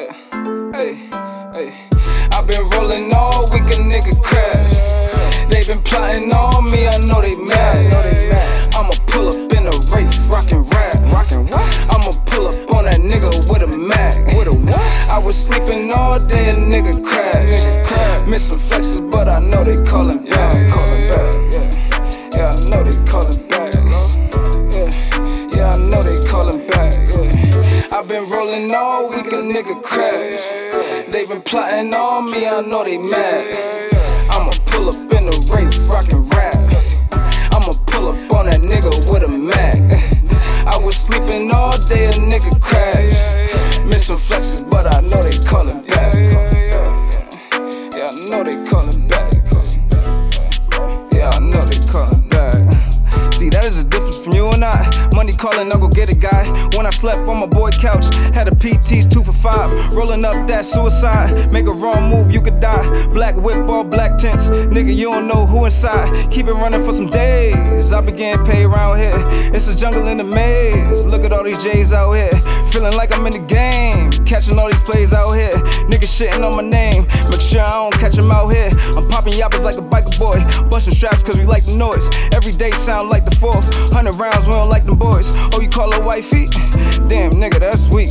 Hey, hey. I've been rolling all week, a nigga crash. They been plotting on me, I know they mad. I'ma pull up in a Wraith, rockin' rap. Rockin' I'ma pull up on that nigga with a Mac. With a? I was sleeping all day, a nigga crash. Miss some flexes, but I know they callin' back. Callin been rollin' all week, a nigga crash. They been plotting on me, I know they mad. I'ma pull up in the Wraith, rockin' rap. I'ma pull up on that nigga with a Mac. I was sleeping all day, a nigga crash. Missing flexes, but I know they callin' back. Yeah, I know they callin' back. Yeah, I know they callin' back. See, that is the difference from you and I. Money calling, I'll go get a guy. When I slept on my boy couch, had a PT's two for five. Rolling up that suicide. Make a wrong move, you could die. Black whip or black tents. Nigga, you don't know who inside. Keep it running for some days. I been getting paid around here. It's a jungle in the maze. Look at all these J's out here. Feeling like I'm in the game. Catching all these plays out here. Niggas shitting on my name. Make sure I don't catch catch 'em out here. I'm popping yappers like a biker boy. Busting straps cause we like the noise. Every day sound like the fourth. Hundred rounds, we don't like them boys. Oh, you call her wifey? Damn, nigga, that's weak.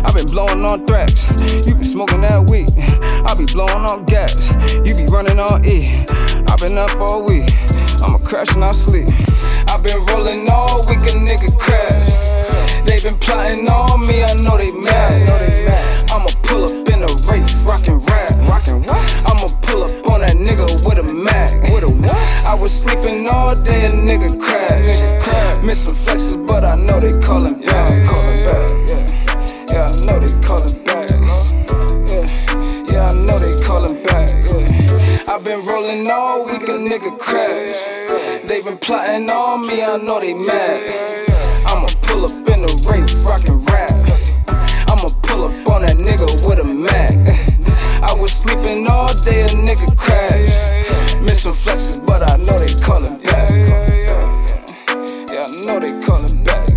I been blowing on thrax. You been smoking that weed. I be blowing on gas. You be running on E. I been up all week. I'ma crash and I sleep. I been rolling all week, a nigga crash. Sleeping all day, a nigga crash. Missing flexes, but I know they callin' back. Callin' back, yeah. Yeah, I know they callin' back. Uh-huh. Yeah, yeah, I know they callin' back. Yeah. i been rollin' all week, a nigga crash. They been plotting on me, I know they mad. I'ma pull up in the Wraith, know they callin' back.